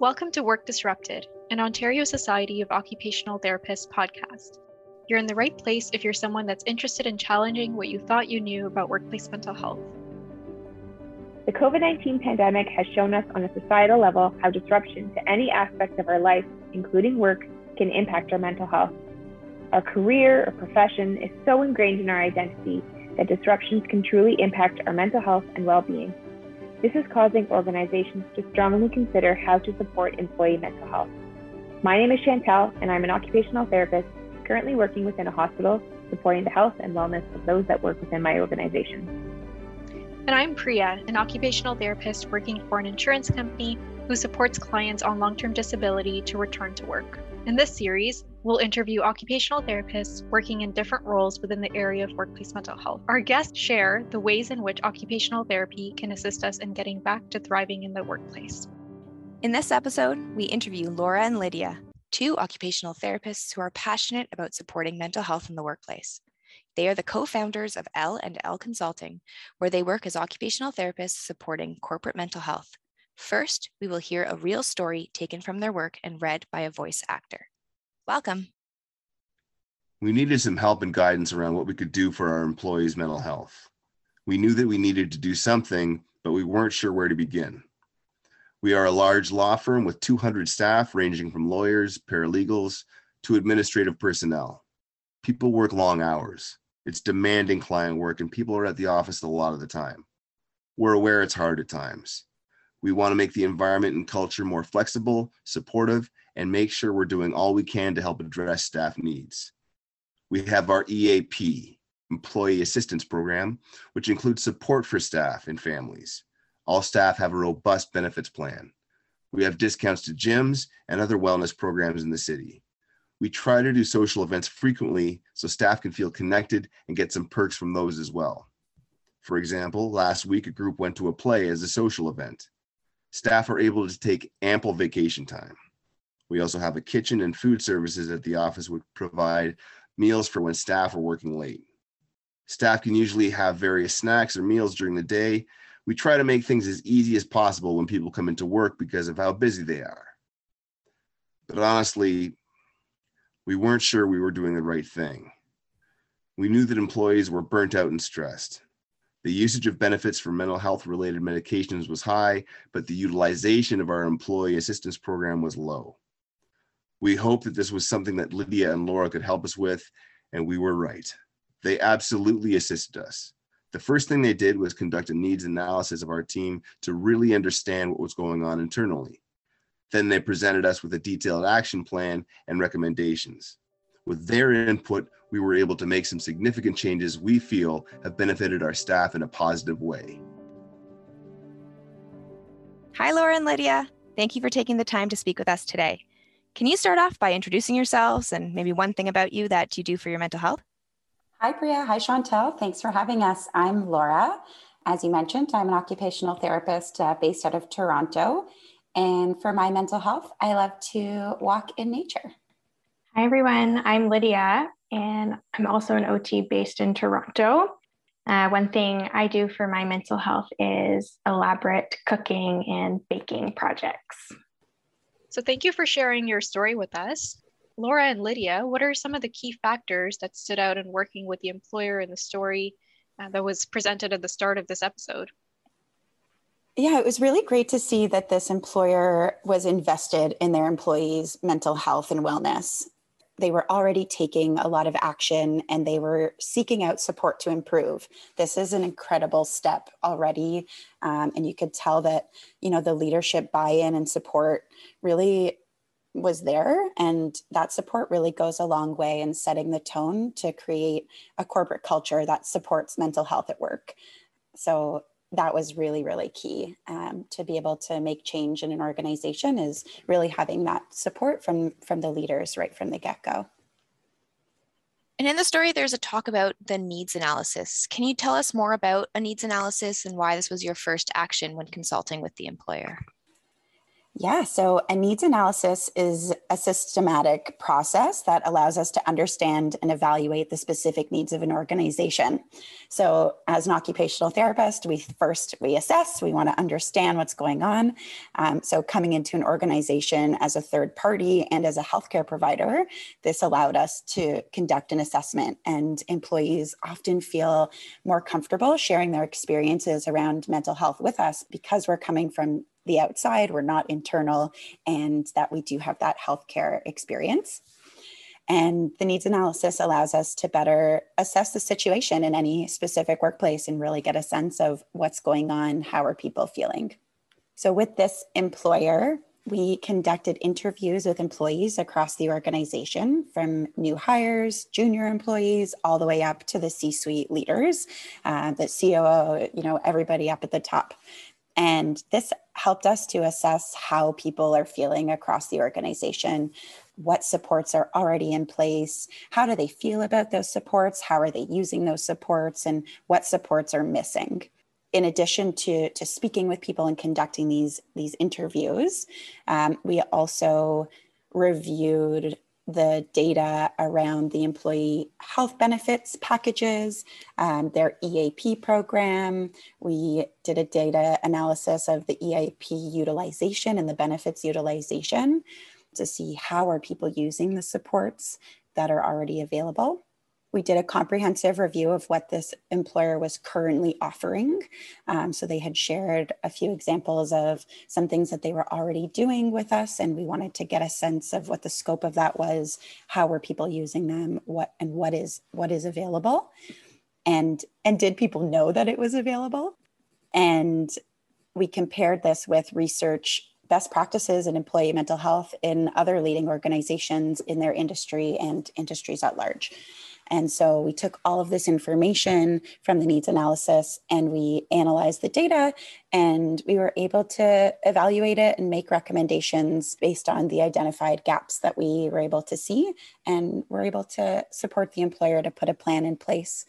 Welcome to Work Disrupted, an Ontario Society of Occupational Therapists podcast. You're in the right place if you're someone that's interested in challenging what you thought you knew about workplace mental health. The COVID 19 pandemic has shown us on a societal level how disruption to any aspect of our life, including work, can impact our mental health. Our career or profession is so ingrained in our identity that disruptions can truly impact our mental health and well being. This is causing organizations to strongly consider how to support employee mental health. My name is Chantel, and I'm an occupational therapist currently working within a hospital supporting the health and wellness of those that work within my organization. And I'm Priya, an occupational therapist working for an insurance company who supports clients on long term disability to return to work. In this series, we'll interview occupational therapists working in different roles within the area of workplace mental health. Our guests share the ways in which occupational therapy can assist us in getting back to thriving in the workplace. In this episode, we interview Laura and Lydia, two occupational therapists who are passionate about supporting mental health in the workplace. They are the co-founders of L and L Consulting, where they work as occupational therapists supporting corporate mental health. First, we will hear a real story taken from their work and read by a voice actor. Welcome. We needed some help and guidance around what we could do for our employees' mental health. We knew that we needed to do something, but we weren't sure where to begin. We are a large law firm with 200 staff, ranging from lawyers, paralegals, to administrative personnel. People work long hours. It's demanding client work, and people are at the office a lot of the time. We're aware it's hard at times. We want to make the environment and culture more flexible, supportive, and make sure we're doing all we can to help address staff needs. We have our EAP, Employee Assistance Program, which includes support for staff and families. All staff have a robust benefits plan. We have discounts to gyms and other wellness programs in the city. We try to do social events frequently so staff can feel connected and get some perks from those as well. For example, last week a group went to a play as a social event staff are able to take ample vacation time. We also have a kitchen and food services at the office which provide meals for when staff are working late. Staff can usually have various snacks or meals during the day. We try to make things as easy as possible when people come into work because of how busy they are. But honestly, we weren't sure we were doing the right thing. We knew that employees were burnt out and stressed. The usage of benefits for mental health related medications was high, but the utilization of our employee assistance program was low. We hoped that this was something that Lydia and Laura could help us with, and we were right. They absolutely assisted us. The first thing they did was conduct a needs analysis of our team to really understand what was going on internally. Then they presented us with a detailed action plan and recommendations. With their input, we were able to make some significant changes we feel have benefited our staff in a positive way. Hi, Laura and Lydia. Thank you for taking the time to speak with us today. Can you start off by introducing yourselves and maybe one thing about you that you do for your mental health? Hi, Priya. Hi, Chantel. Thanks for having us. I'm Laura. As you mentioned, I'm an occupational therapist uh, based out of Toronto. And for my mental health, I love to walk in nature. Hi, everyone. I'm Lydia, and I'm also an OT based in Toronto. Uh, one thing I do for my mental health is elaborate cooking and baking projects. So, thank you for sharing your story with us. Laura and Lydia, what are some of the key factors that stood out in working with the employer in the story uh, that was presented at the start of this episode? Yeah, it was really great to see that this employer was invested in their employees' mental health and wellness they were already taking a lot of action and they were seeking out support to improve. This is an incredible step already um, and you could tell that you know the leadership buy-in and support really was there and that support really goes a long way in setting the tone to create a corporate culture that supports mental health at work. So that was really really key um, to be able to make change in an organization is really having that support from from the leaders right from the get-go. And in the story there's a talk about the needs analysis. Can you tell us more about a needs analysis and why this was your first action when consulting with the employer Yeah, so a needs analysis is a systematic process that allows us to understand and evaluate the specific needs of an organization. So, as an occupational therapist, we first we assess, we want to understand what's going on. Um, so, coming into an organization as a third party and as a healthcare provider, this allowed us to conduct an assessment, and employees often feel more comfortable sharing their experiences around mental health with us because we're coming from the outside, we're not internal, and that we do have that healthcare experience. And the needs analysis allows us to better assess the situation in any specific workplace and really get a sense of what's going on, how are people feeling. So, with this employer, we conducted interviews with employees across the organization from new hires, junior employees, all the way up to the C suite leaders, uh, the COO, you know, everybody up at the top. And this helped us to assess how people are feeling across the organization, what supports are already in place, how do they feel about those supports, how are they using those supports, and what supports are missing. In addition to, to speaking with people and conducting these, these interviews, um, we also reviewed the data around the employee health benefits packages, um, their EAP program. We did a data analysis of the EAP utilization and the benefits utilization to see how are people using the supports that are already available we did a comprehensive review of what this employer was currently offering. Um, so they had shared a few examples of some things that they were already doing with us, and we wanted to get a sense of what the scope of that was, how were people using them, what and what is what is available, and and did people know that it was available, and we compared this with research best practices in employee mental health in other leading organizations in their industry and industries at large. And so we took all of this information from the needs analysis and we analyzed the data and we were able to evaluate it and make recommendations based on the identified gaps that we were able to see. And we're able to support the employer to put a plan in place.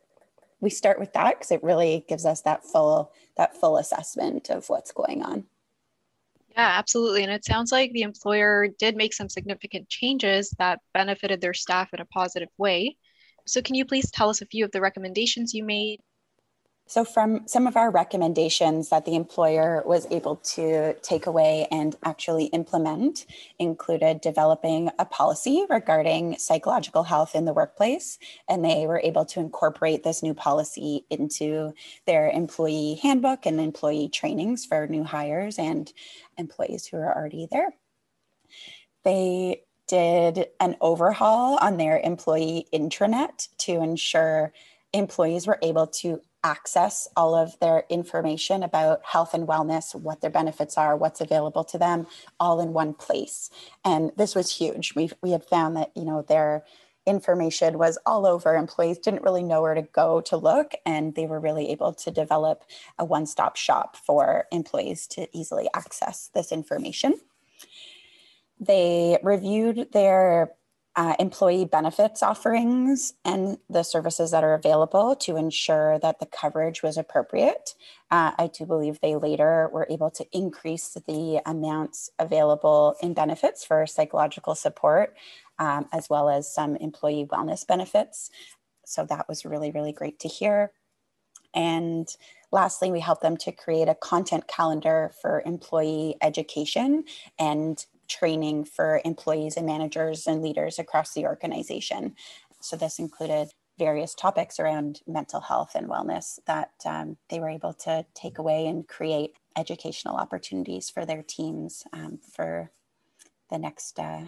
We start with that because it really gives us that full that full assessment of what's going on. Yeah, absolutely. And it sounds like the employer did make some significant changes that benefited their staff in a positive way. So, can you please tell us a few of the recommendations you made? So, from some of our recommendations that the employer was able to take away and actually implement, included developing a policy regarding psychological health in the workplace. And they were able to incorporate this new policy into their employee handbook and employee trainings for new hires and employees who are already there. They did an overhaul on their employee intranet to ensure employees were able to access all of their information about health and wellness, what their benefits are, what's available to them, all in one place. And this was huge. We we had found that you know their information was all over. Employees didn't really know where to go to look, and they were really able to develop a one-stop shop for employees to easily access this information. They reviewed their uh, employee benefits offerings and the services that are available to ensure that the coverage was appropriate. Uh, I do believe they later were able to increase the amounts available in benefits for psychological support, um, as well as some employee wellness benefits. So that was really, really great to hear. And lastly, we helped them to create a content calendar for employee education and training for employees and managers and leaders across the organization. So this included various topics around mental health and wellness that um, they were able to take away and create educational opportunities for their teams um, for the next uh,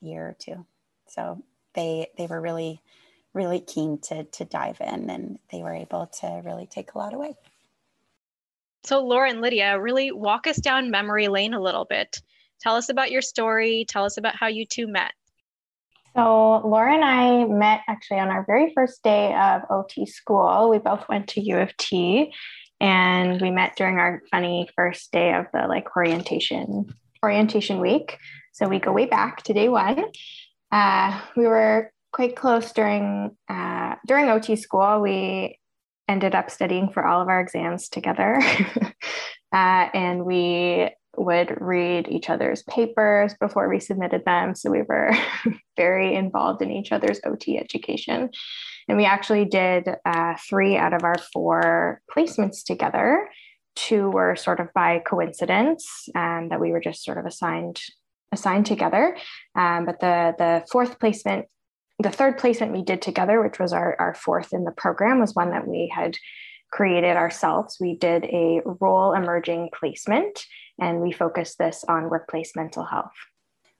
year or two. So they they were really really keen to to dive in and they were able to really take a lot away. So Laura and Lydia, really walk us down memory lane a little bit. Tell us about your story. Tell us about how you two met. So, Laura and I met actually on our very first day of OT school. We both went to U of T and we met during our funny first day of the like orientation orientation week. So we go way back to day one. Uh, we were quite close during uh, during OT school. We ended up studying for all of our exams together, uh, and we would read each other's papers before we submitted them. So we were very involved in each other's OT education. And we actually did uh, three out of our four placements together. Two were sort of by coincidence, and um, that we were just sort of assigned assigned together. Um, but the the fourth placement, the third placement we did together, which was our, our fourth in the program, was one that we had created ourselves. We did a role emerging placement and we focused this on workplace mental health.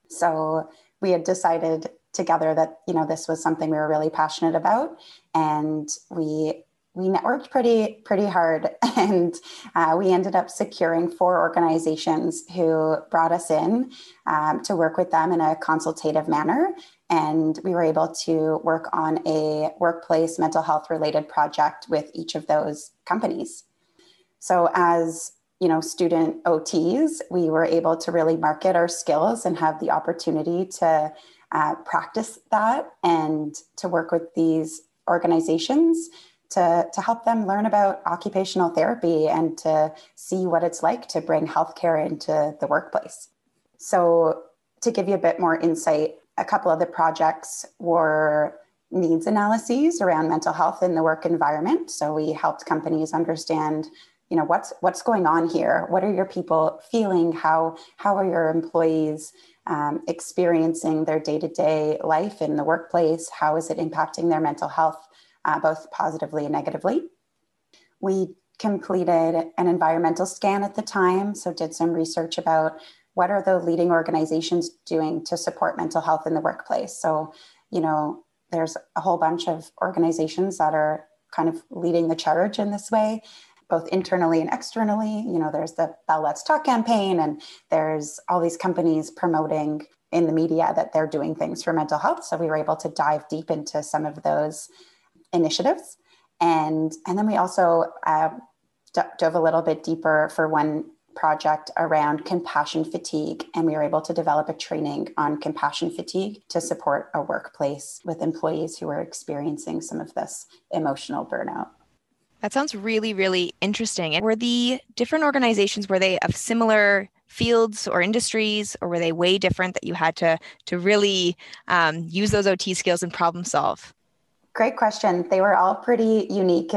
So we had decided together that you know this was something we were really passionate about and we we networked pretty pretty hard and uh, we ended up securing four organizations who brought us in um, to work with them in a consultative manner and we were able to work on a workplace mental health related project with each of those companies so as you know student ots we were able to really market our skills and have the opportunity to uh, practice that and to work with these organizations to, to help them learn about occupational therapy and to see what it's like to bring healthcare into the workplace. So, to give you a bit more insight, a couple of the projects were needs analyses around mental health in the work environment. So, we helped companies understand you know what's what's going on here what are your people feeling how how are your employees um, experiencing their day-to-day life in the workplace how is it impacting their mental health uh, both positively and negatively. We completed an environmental scan at the time, so did some research about what are the leading organizations doing to support mental health in the workplace. So, you know, there's a whole bunch of organizations that are kind of leading the charge in this way both internally and externally. You know, there's the Bell Let's Talk campaign, and there's all these companies promoting in the media that they're doing things for mental health. So we were able to dive deep into some of those initiatives. And, and then we also uh, d- dove a little bit deeper for one project around compassion fatigue. And we were able to develop a training on compassion fatigue to support a workplace with employees who are experiencing some of this emotional burnout. That sounds really, really interesting. And were the different organizations, were they of similar fields or industries, or were they way different that you had to, to really um, use those OT skills and problem solve? Great question. They were all pretty unique.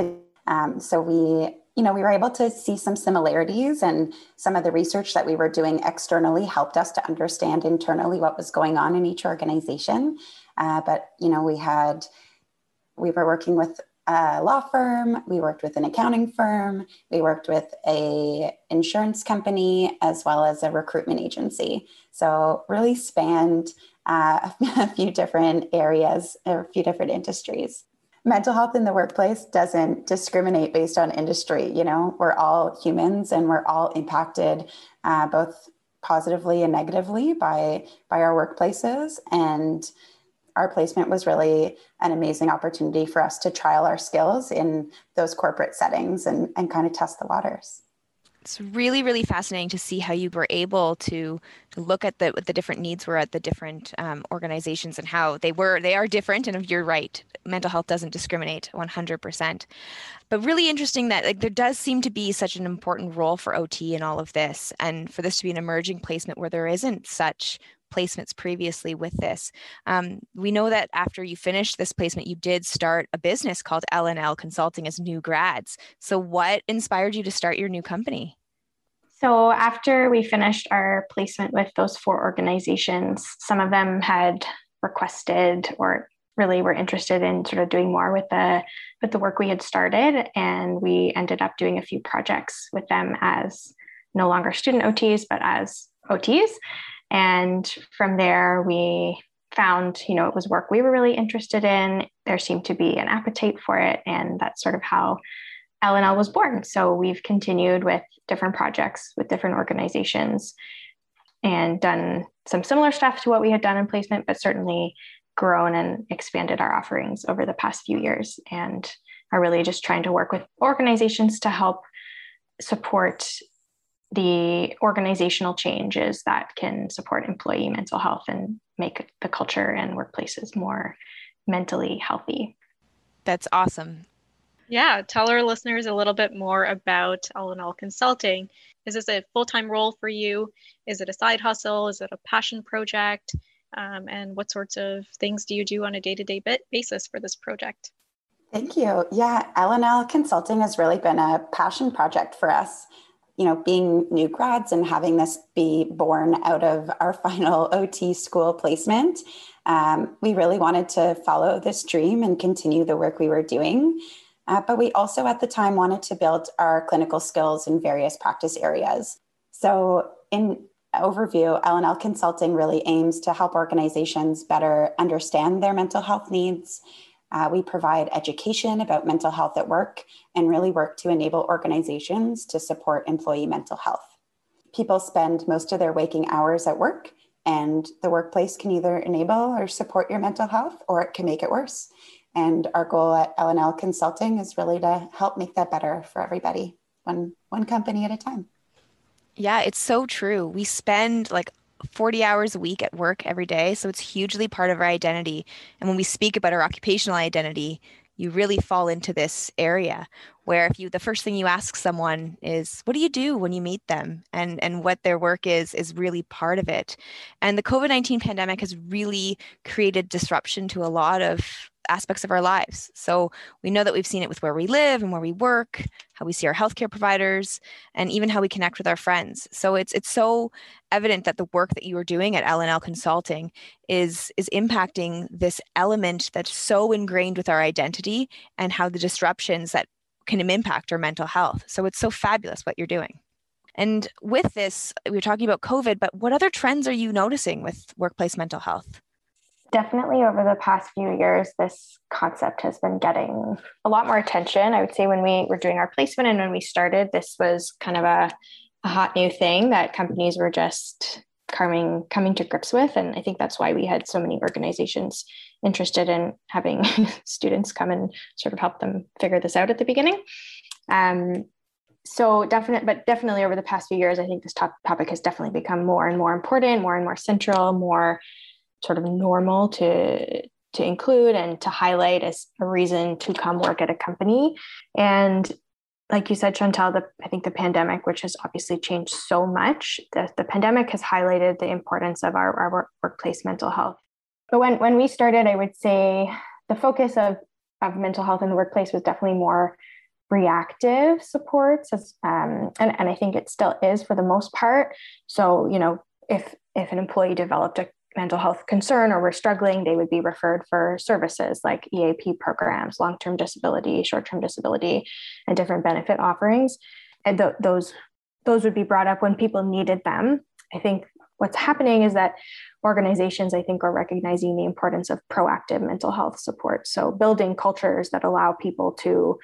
Um, so we, you know, we were able to see some similarities, and some of the research that we were doing externally helped us to understand internally what was going on in each organization. Uh, but you know, we had we were working with a law firm we worked with an accounting firm we worked with a insurance company as well as a recruitment agency so really spanned uh, a few different areas, a few different industries. Mental health in the workplace doesn't discriminate based on industry. You know, we're all humans and we're all impacted uh, both positively and negatively by by our workplaces and our placement was really an amazing opportunity for us to trial our skills in those corporate settings and, and kind of test the waters. It's really really fascinating to see how you were able to, look at the the different needs were at the different um, organizations and how they were they are different. And you're right mental health doesn't discriminate 100% but really interesting that like there does seem to be such an important role for ot in all of this and for this to be an emerging placement where there isn't such placements previously with this. Um, we know that after you finished this placement, you did start a business called L&L Consulting as new grads. So, what inspired you to start your new company? So, after we finished our placement with those four organizations, some of them had requested or really were interested in sort of doing more with the with the work we had started and we ended up doing a few projects with them as no longer student OTs but as OTs and from there, we found, you know, it was work we were really interested in. There seemed to be an appetite for it. And that's sort of how L&L was born. So we've continued with different projects with different organizations and done some similar stuff to what we had done in placement, but certainly grown and expanded our offerings over the past few years and are really just trying to work with organizations to help support the organizational changes that can support employee mental health and make the culture and workplaces more mentally healthy. That's awesome. Yeah, tell our listeners a little bit more about L&L Consulting. Is this a full-time role for you? Is it a side hustle? Is it a passion project? Um, and what sorts of things do you do on a day-to-day basis for this project? Thank you. Yeah, L&L Consulting has really been a passion project for us. You know, being new grads and having this be born out of our final OT school placement, um, we really wanted to follow this dream and continue the work we were doing. Uh, but we also at the time wanted to build our clinical skills in various practice areas. So, in overview, L&L Consulting really aims to help organizations better understand their mental health needs. Uh, we provide education about mental health at work and really work to enable organizations to support employee mental health. People spend most of their waking hours at work, and the workplace can either enable or support your mental health or it can make it worse. And our goal at L&L Consulting is really to help make that better for everybody, one one company at a time. Yeah, it's so true. We spend like 40 hours a week at work every day, so it's hugely part of our identity. And when we speak about our occupational identity, you really fall into this area where if you the first thing you ask someone is what do you do when you meet them and and what their work is is really part of it and the covid-19 pandemic has really created disruption to a lot of aspects of our lives. So we know that we've seen it with where we live and where we work, how we see our healthcare providers, and even how we connect with our friends. So it's it's so evident that the work that you are doing at L&L Consulting is is impacting this element that's so ingrained with our identity and how the disruptions that can impact our mental health. So it's so fabulous what you're doing. And with this, we we're talking about COVID, but what other trends are you noticing with workplace mental health? Definitely over the past few years, this concept has been getting a lot more attention. I would say when we were doing our placement and when we started, this was kind of a, a hot new thing that companies were just coming coming to grips with. And I think that's why we had so many organizations interested in having students come and sort of help them figure this out at the beginning. Um, so definite, but definitely over the past few years, I think this top, topic has definitely become more and more important, more and more central, more sort of normal to to include and to highlight as a reason to come work at a company. And like you said, Chantal, the, I think the pandemic, which has obviously changed so much, the, the pandemic has highlighted the importance of our, our work, workplace mental health. But when, when we started, I would say the focus of, of mental health in the workplace was definitely more reactive supports, as, um, and, and I think it still is for the most part. So, you know, if if an employee developed a mental health concern or were struggling, they would be referred for services like EAP programs, long term disability, short term disability, and different benefit offerings. And th- those, those would be brought up when people needed them. I think what's happening is that organizations, I think, are recognizing the importance of proactive mental health support. So, building cultures that allow people to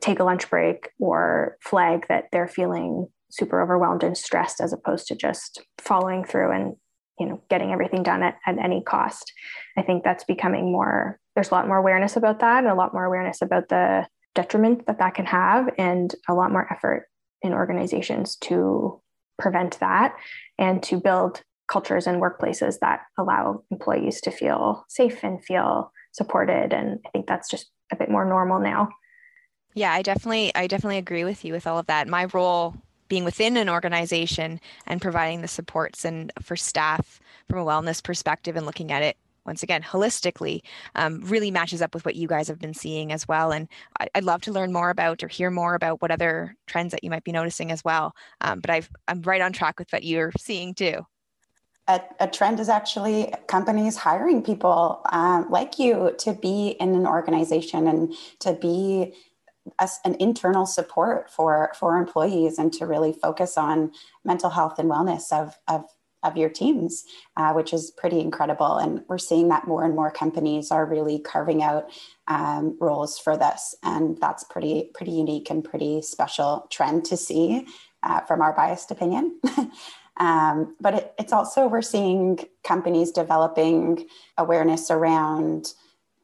take a lunch break or flag that they're feeling super overwhelmed and stressed as opposed to just following through and you know getting everything done at, at any cost. I think that's becoming more there's a lot more awareness about that and a lot more awareness about the detriment that that can have and a lot more effort in organizations to prevent that and to build cultures and workplaces that allow employees to feel safe and feel supported. And i think that's just a bit more normal now. Yeah i definitely i definitely agree with you with all of that. My role being within an organization and providing the supports and for staff from a wellness perspective and looking at it once again holistically um, really matches up with what you guys have been seeing as well. And I, would love to learn more about or hear more about what other trends that you might be noticing as well. Um, but i am right on track with what you're seeing too. A, a trend is actually companies hiring people um, like you to be in an organization and to be as an internal support for for employees and to really focus on mental health and wellness of of of your teams, uh, which is pretty incredible. And we're seeing that more and more companies are really carving out um, roles for this, and that's pretty pretty unique and pretty special trend to see uh, from our biased opinion. um, but it, it's also we're seeing companies developing awareness around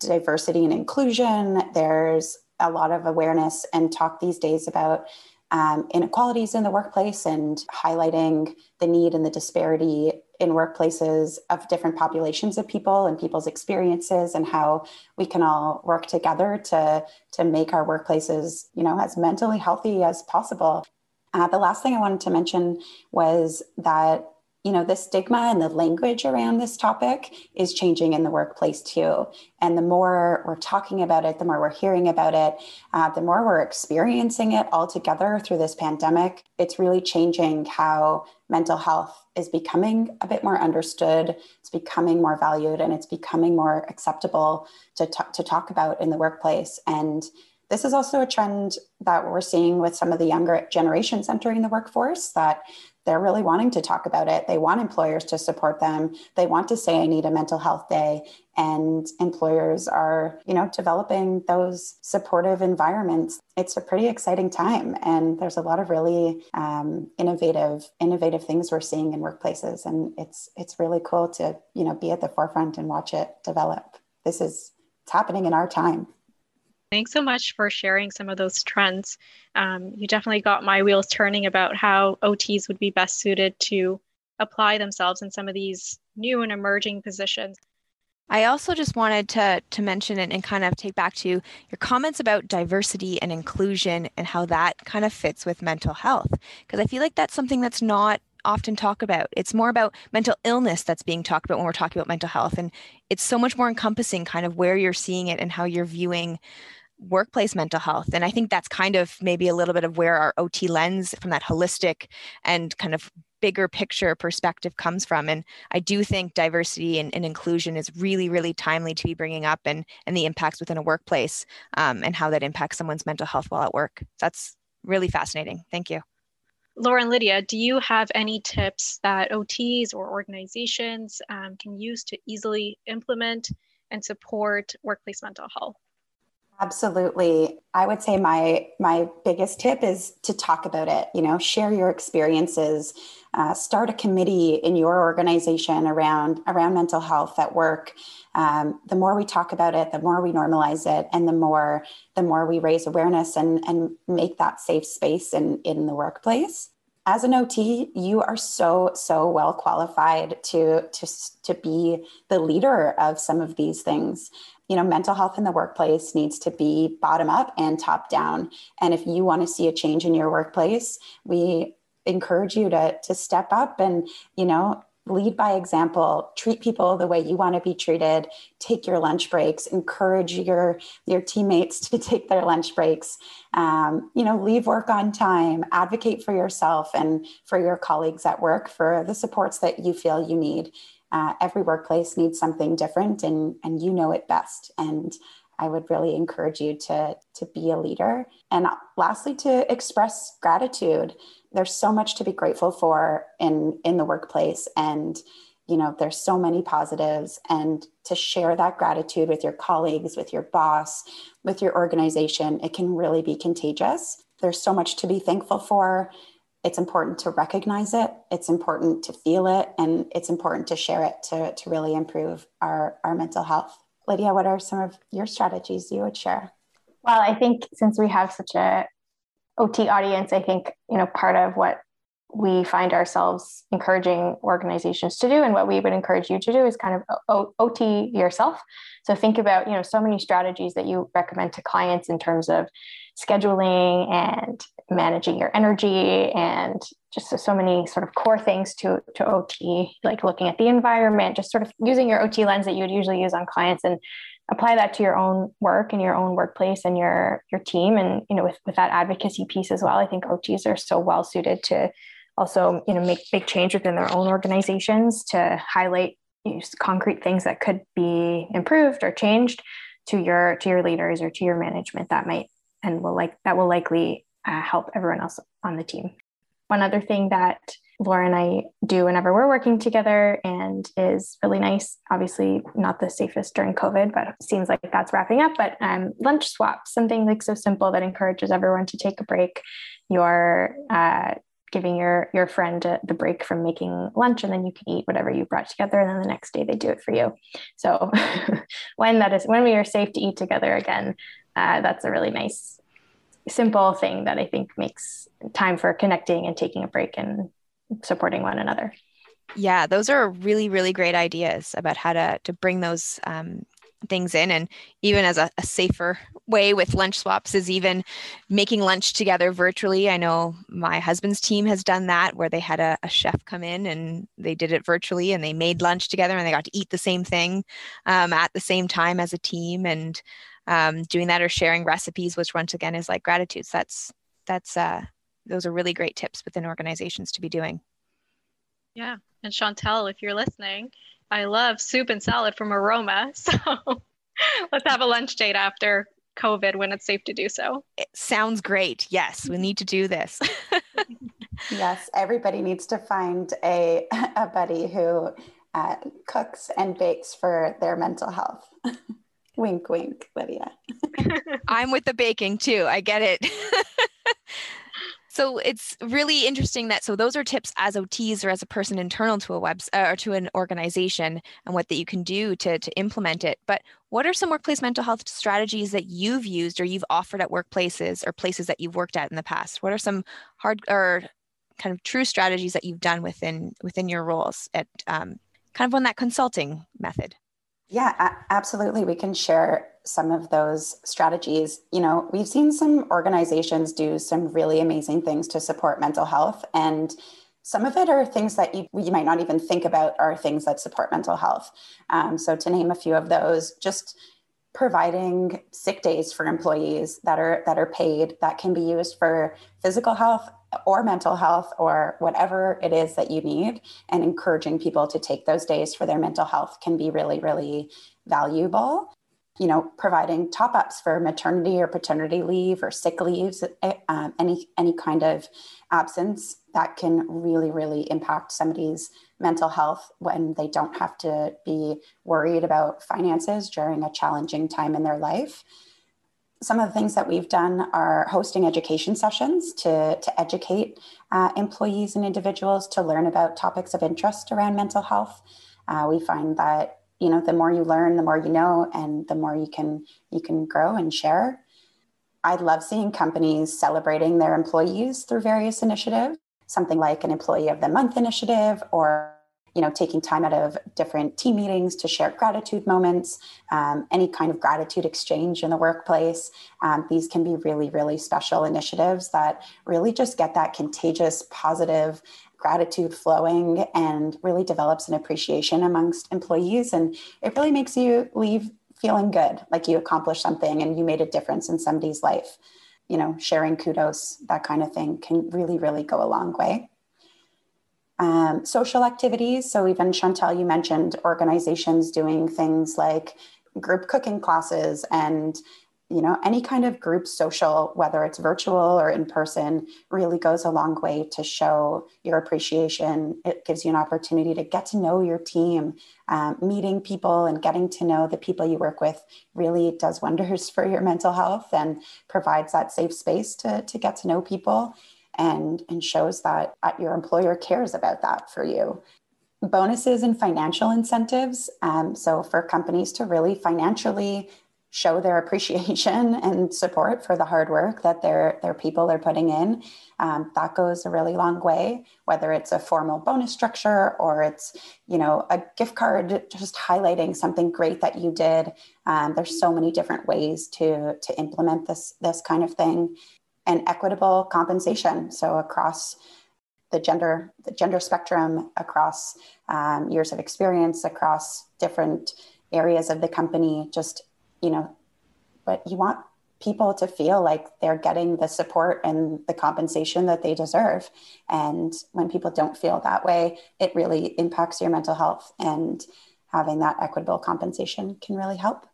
diversity and inclusion. There's a lot of awareness and talk these days about um, inequalities in the workplace and highlighting the need and the disparity in workplaces of different populations of people and people's experiences and how we can all work together to to make our workplaces you know as mentally healthy as possible. Uh, the last thing i wanted to mention was that you know the stigma and the language around this topic is changing in the workplace too. And the more we're talking about it the more we're hearing about it uh, the more we're experiencing it all together through this pandemic it's really changing how mental health is becoming a bit more understood it's becoming more valued and it's becoming more acceptable to, t- to talk about in the workplace. And this is also a trend that we're seeing with some of the younger generations entering the workforce that they're really wanting to talk about it. They want employers to support them. They want to say, I need a mental health day. And employers are, you know, developing those supportive environments. It's a pretty exciting time. And there's a lot of really um, innovative, innovative things we're seeing in workplaces. And it's it's really cool to, you know, be at the forefront and watch it develop. This is it's happening in our time. Thanks so much for sharing some of those trends. Um, you definitely got my wheels turning about how OTs would be best suited to apply themselves in some of these new and emerging positions. I also just wanted to to mention and, and kind of take back to your comments about diversity and inclusion and how that kind of fits with mental health because I feel like that's something that's not often talked about. It's more about mental illness that's being talked about when we're talking about mental health and it's so much more encompassing kind of where you're seeing it and how you're viewing workplace mental health. And I think that's kind of maybe a little bit of where our OT lens from that holistic and kind of bigger picture perspective comes from. And I do think diversity and, and inclusion is really, really timely to be bringing up and, and the impacts within a workplace um, and how that impacts someone's mental health while at work. That's really fascinating. Thank you. Laura and Lydia, do you have any tips that OTs or organizations um, can use to easily implement and support workplace mental health? Absolutely. I would say my my biggest tip is to talk about it, you know, share your experiences, uh, start a committee in your organization around around mental health at work. Um, the more we talk about it, the more we normalize it, and the more the more we raise awareness and and make that safe space in in the workplace as an OT, you are so so well qualified to to to be the leader of some of these things. You know, mental health in the workplace needs to be bottom up and top down. And if you want to see a change in your workplace, we encourage you to to step up and you know lead by example. Treat people the way you want to be treated. Take your lunch breaks. Encourage your your teammates to take their lunch breaks. Um, you know leave work on time. Advocate for yourself and for your colleagues at work for the supports that you feel you need uh, every workplace needs something different and and you know it best. And I would really encourage you to, to be a leader. And lastly, to express gratitude. There's so much to be grateful for in in the workplace. And you know there's so many positives. And to share that gratitude with your colleagues with your boss with your organization it can really be contagious. There's so much to be thankful for it's important to recognize it it's important to feel it and it's important to share it to, to really improve our, our mental health. Lydia what are some of your strategies you would share? Well i think since we have such a OT audience, I think, you know, part of what we find ourselves encouraging organizations to do and what we would encourage you to do is kind of ot yourself. So think about you know so many strategies that you recommend to clients in terms of scheduling and managing your energy and just so, so many sort of core things to to ot like looking at the environment just sort of using your ot lens that you would usually use on clients and apply that to your own work and your own workplace and your your team. And you know with, with that advocacy piece as well i think ots are so well suited to also you know make big change within their own organizations to highlight concrete things that could be improved or changed to your to your leaders or to your management that might and will like that will likely uh, help everyone else on the team one other thing that Laura and I do whenever we're working together and is really nice. Obviously, not the safest during COVID, but seems like that's wrapping up. But um, lunch swaps, something like so simple that encourages everyone to take a break. You're uh, giving your your friend the break from making lunch, and then you can eat whatever you brought together, and then the next day they do it for you. So when that is when we are safe to eat together again, uh, that's a really nice simple thing that I think makes time for connecting and taking a break and supporting one another. Yeah, those are really, really great ideas about how to to bring those um, things in. And even as a, a, safer way with lunch swaps is even making lunch together virtually. I know my husband's team has done that where they had a, a chef come in and they did it virtually and they made lunch together and they got to eat the same thing um, at the same time as a team. And um, doing that or sharing recipes which once again is like gratitudes that's that's uh, those are really great tips within organizations to be doing yeah and chantel if you're listening I love soup and salad from Aroma. So let's have a lunch date after COVID when it's safe to do so. It sounds great. Yes, we need to do this. yes, everybody needs to find a, a buddy who uh, cooks and bakes for their mental health. wink, wink, Lydia. I'm with the baking too. I get it. So it's really interesting that so those are tips as OTs or as a person internal to a web uh, or to an organization and what that you can do to to implement it. But what are some workplace mental health strategies that you've used or you've offered at workplaces or places that you've worked at in the past? What are some hard or kind of true strategies that you've done within within your roles at um, kind of on that consulting method? Yeah, absolutely. We can share some of those strategies. You know, we've seen some organizations do some really amazing things to support mental health. And some of it are things that you, you might not even think about are things that support mental health. Um, so, to name a few of those, just providing sick days for employees that are that are paid that can be used for physical health or mental health or whatever it is that you need and encouraging people to take those days for their mental health can be really really valuable. You know providing top ups for maternity or paternity leave or sick leaves eh, um, any any kind of absence that can really really impact somebody's mental health when they don't have to be worried about finances during a challenging time in their life some of the things that we've done are hosting education sessions to, to educate uh, employees and individuals to learn about topics of interest around mental health. Uh, we find that you know the more you learn, the more you know, and the more you can you can grow and share. I love seeing companies celebrating their employees through various initiatives, something like an Employee of the Month initiative or you know, taking time out of different team meetings to share gratitude moments, um, any kind of gratitude exchange in the workplace. Um, these can be really, really special initiatives that really just get that contagious, positive gratitude flowing and really develops an appreciation amongst employees. And it really makes you leave feeling good, like you accomplished something and you made a difference in somebody's life. You know, sharing kudos, that kind of thing can really, really go a long way. Um, social activities. So, even Chantel, you mentioned organizations doing things like group cooking classes and you know any kind of group social whether it's virtual or in person really goes a long way to show your appreciation. It gives you an opportunity to get to know your team. Um, meeting people and getting to know the people you work with really does wonders for your mental health and provides that safe space to, to get to know people and, and shows that uh, your employer cares about that for you. Bonuses and financial incentives. Um, so, for companies to really financially show their appreciation and support for the hard work that their their people are putting in um, that goes a really long way whether it's a formal bonus structure or it's you know a gift card just highlighting something great that you did um, there's so many different ways to to implement this this kind of thing and equitable compensation. So across the gender the gender spectrum, across um, years of experience, across different areas of the company, just you know, but you want people to feel like they're getting the support and the compensation that they deserve. And when people don't feel that way, it really impacts your mental health. And having that equitable compensation can really help.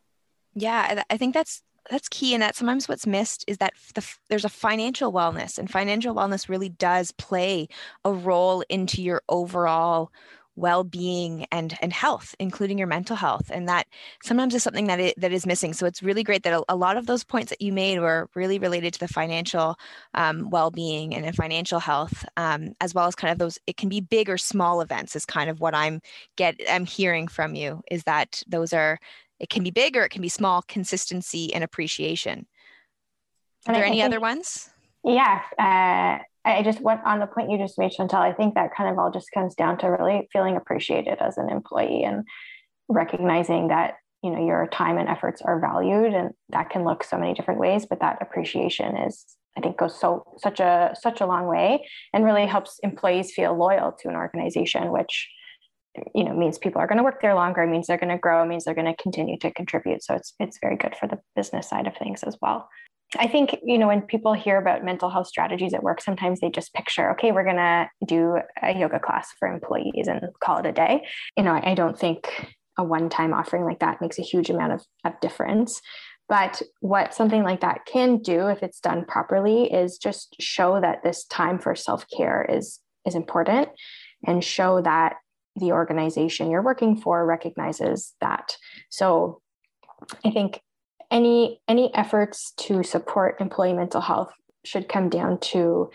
Yeah, I think that's that's key and that sometimes what's missed is that the, there's a financial wellness and financial wellness really does play a role into your overall well-being and and health including your mental health and that sometimes is something that it, that is missing. So it's really great that a, a, lot of those points that you made were really related to the financial um, well-being and financial health um, as well as kind of those it can be big or small events is kind of what i'm get i'm hearing from you is that those are it can be big or it can be small, consistency and appreciation. Are there any think, other ones? Yeah. Uh, I just went on the point you just made, Chantal. I think that kind of all just comes down to really feeling appreciated as an employee and recognizing that you know your time and efforts are valued, and that can look so many different ways. But that appreciation is, I think, goes so such a such a long way, and really helps employees feel loyal to an organization, which you know means people are going to work there longer means they're going to grow means they're going to continue to contribute so it's it's very good for the business side of things as well I think, you know, when people hear about mental health strategies at work, sometimes they just picture, okay, we're going to do a yoga class for employees and call it a day. You know, I don't think a one time offering like that makes a huge amount of, of difference. But what something like that can do, if it's done properly, is just show that this time for self care is, is important and show that the organization you're working for recognizes that. So I think any any efforts to support employee mental health should come down to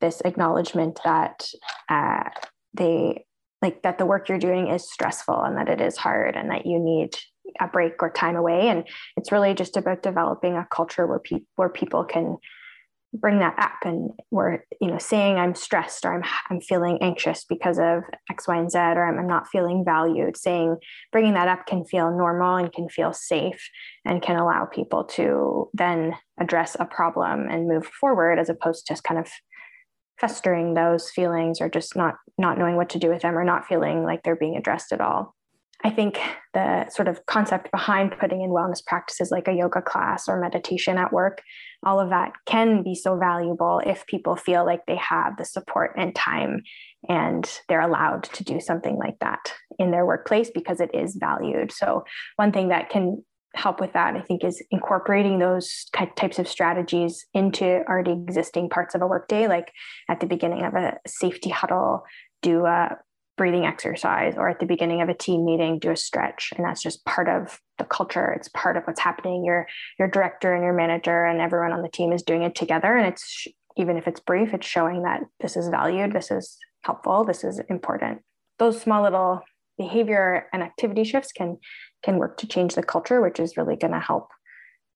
this acknowledgement that uh, they like that the work you're doing is stressful and that it is hard and that you need a break or time away and it's really just about developing a culture where people where people can bring that up and we're you know saying i'm stressed or i'm i'm feeling anxious because of x y and z or i'm, I'm not feeling valued saying bringing that up can feel normal and can feel safe and can allow people to then address a problem and move forward as opposed to just kind of festering those feelings or just not not knowing what to do with them or not feeling like they're being addressed at all I think the sort of concept behind putting in wellness practices like a yoga class or meditation at work, all of that can be so valuable if people feel like they have the support and time and they're allowed to do something like that in their workplace because it is valued. So, one thing that can help with that, I think, is incorporating those types of strategies into already existing parts of a workday, like at the beginning of a safety huddle, do a breathing exercise or at the beginning of a team meeting do a stretch. And that's just part of the culture. It's part of what's happening. Your your director and your manager and everyone on the team is doing it together. And it's even if it's brief it's showing that this is valued this is helpful this is important. Those small little behavior and activity shifts can can work to change the culture which is really going to help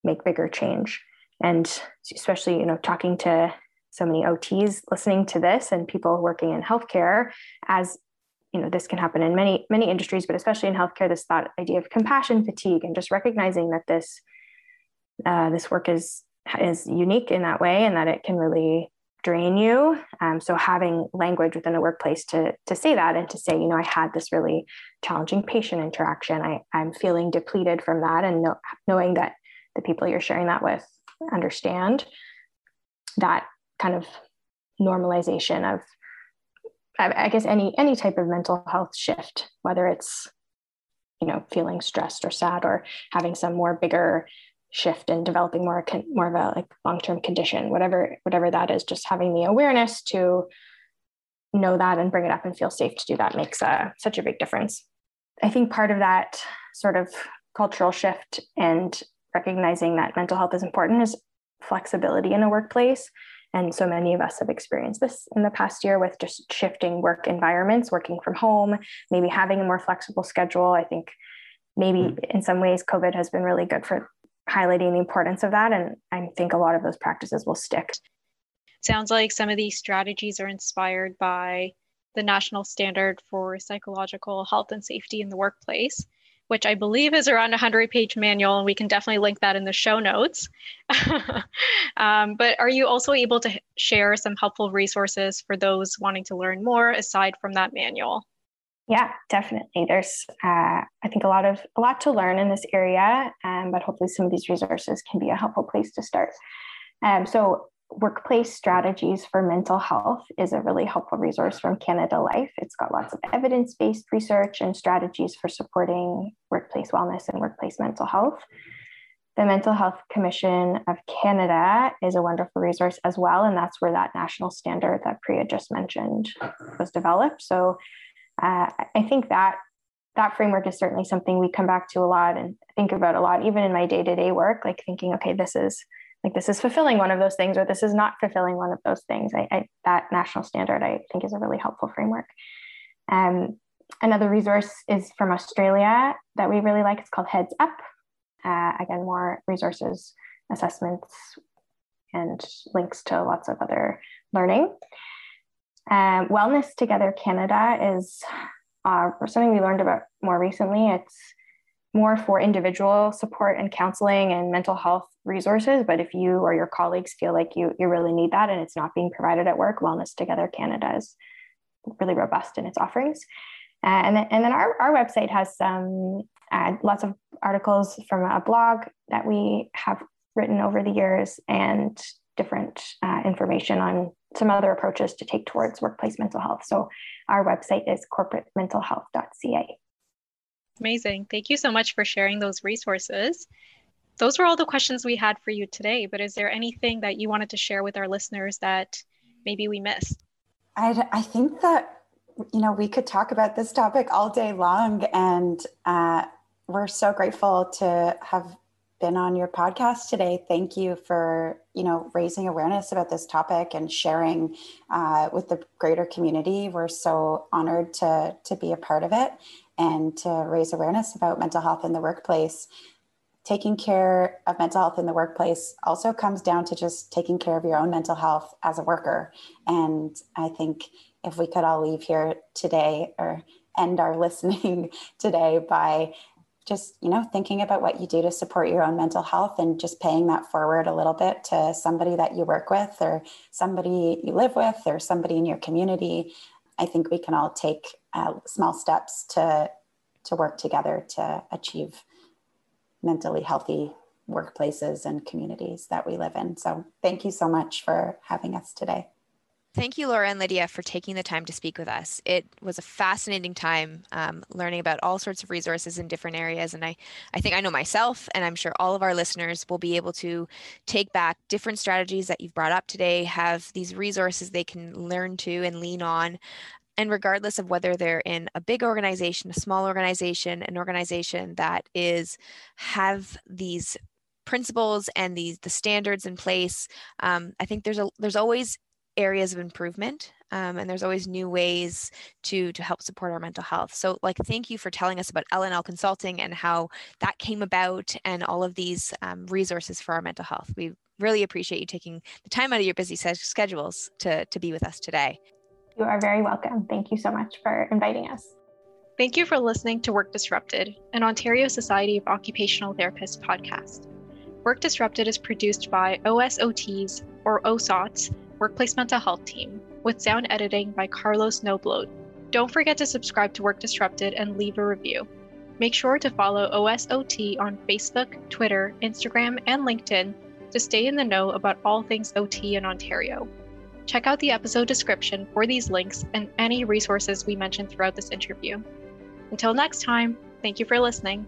make bigger change. And especially you know talking to so many OTs listening to this and people working in healthcare as you know this can happen in many many industries but especially in healthcare this thought idea of compassion fatigue and just recognizing that this uh, this work is is unique in that way and that it can really drain you. Um, so having language within a workplace to to say that and to say you know i had this really challenging patient interaction. I i'm feeling depleted from that and know, knowing that the people you're sharing that with understand that kind of normalization of I guess any any type of mental health shift, whether it's you know feeling stressed or sad or having some more bigger shift and developing more more of a like long term condition, whatever whatever that is, just having the awareness to know that and bring it up and feel safe to do that makes uh, such a big difference. I think part of that sort of cultural shift and recognizing that mental health is important is flexibility in a workplace and so many of us have experienced this in the past year with just shifting work environments, working from home, maybe having a more flexible schedule. I think maybe mm. in some ways COVID has been really good for highlighting the importance of that. And I think a lot of those practices will stick. Sounds like some of these strategies are inspired by the National Standard for Psychological Health and Safety in the Workplace, which I believe is around a 100 page manual, and we can definitely link that in the show notes. um, but are you also able to share some helpful resources for those wanting to learn more aside from that manual? Yeah, definitely. There's, uh, I think, a lot of a lot to learn in this area, um, but hopefully, some of these resources can be a helpful place to start. Um, so, Workplace Strategies for Mental Health is a really helpful resource from Canada Life. It's got lots of evidence based research and strategies for supporting workplace wellness and workplace mental health. The Mental Health Commission of Canada is a wonderful resource as well, and that's where that national standard that Priya just mentioned was developed. So uh, I think that that framework is certainly something we come back to a lot and think about a lot, even in my day to day work, like thinking, okay, this is like this is fulfilling one of those things or this is not fulfilling one of those things I, I, that national standard i think is a really helpful framework um, another resource is from australia that we really like it's called heads up uh, again more resources assessments and links to lots of other learning. Um, Wellness Together Canada is uh, something we learned about more recently. It's more for individual support and counseling and mental health resources. But if you or your colleagues feel like you, you really need that and it's not being provided at work, Wellness Together Canada is really robust in its offerings. Uh, and, then, and then our, our website has some uh, lots of articles from a blog that we have written over the years and different uh, information on some other approaches to take towards workplace mental health. So our website is corporatementalhealth.ca. Amazing. Thank you so much for sharing those resources. Those were all the questions we had for you today, but is there anything that you wanted to share with our listeners that maybe we missed? I, I think that, you know, we could talk about this topic all day long, and uh, we're so grateful to have been on your podcast today. Thank you for you know raising awareness about this topic and sharing uh, with the greater community. We're so honored to to be a part of it and to raise awareness about mental health in the workplace. Taking care of mental health in the workplace also comes down to just taking care of your own mental health as a worker. And I think if we could all leave here today or end our listening today by just you know thinking about what you do to support your own mental health and just paying that forward a little bit to somebody that you work with or somebody you live with or somebody in your community i think we can all take uh, small steps to to work together to achieve mentally healthy workplaces and communities that we live in. So thank you so much for having us today Thank you, Laura and Lydia, for taking the time to speak with us. It was a fascinating time um, learning about all sorts of resources in different areas. And I, I think I know myself, and I'm sure all of our listeners will be able to take back different strategies that you've brought up today, have these resources they can learn to and lean on. And regardless of whether they're in a big organization, a small organization, an organization that is have these principles and these the standards in place um, i think there's a there's always areas of improvement um, and there's always new ways to to help support our mental health. So like thank you for telling us about l&l consulting and how that came about and all of these um, resources for our mental health. We really appreciate you taking the time out of your busy schedules to, to be with us today. You are very welcome. Thank you so much for inviting us. Thank you for listening to work disrupted an ontario society of occupational therapists podcast. Work disrupted is produced by osots or osots Workplace Mental Health Team, with sound editing by Carlos Noblode. Don't forget to subscribe to Work Disrupted and leave a review. Make sure to follow OSOT on Facebook, Twitter, Instagram, and LinkedIn to stay in the know about all things OT in Ontario. Check out the episode description for these links and any resources we mentioned throughout this interview. Until next time, thank you for listening.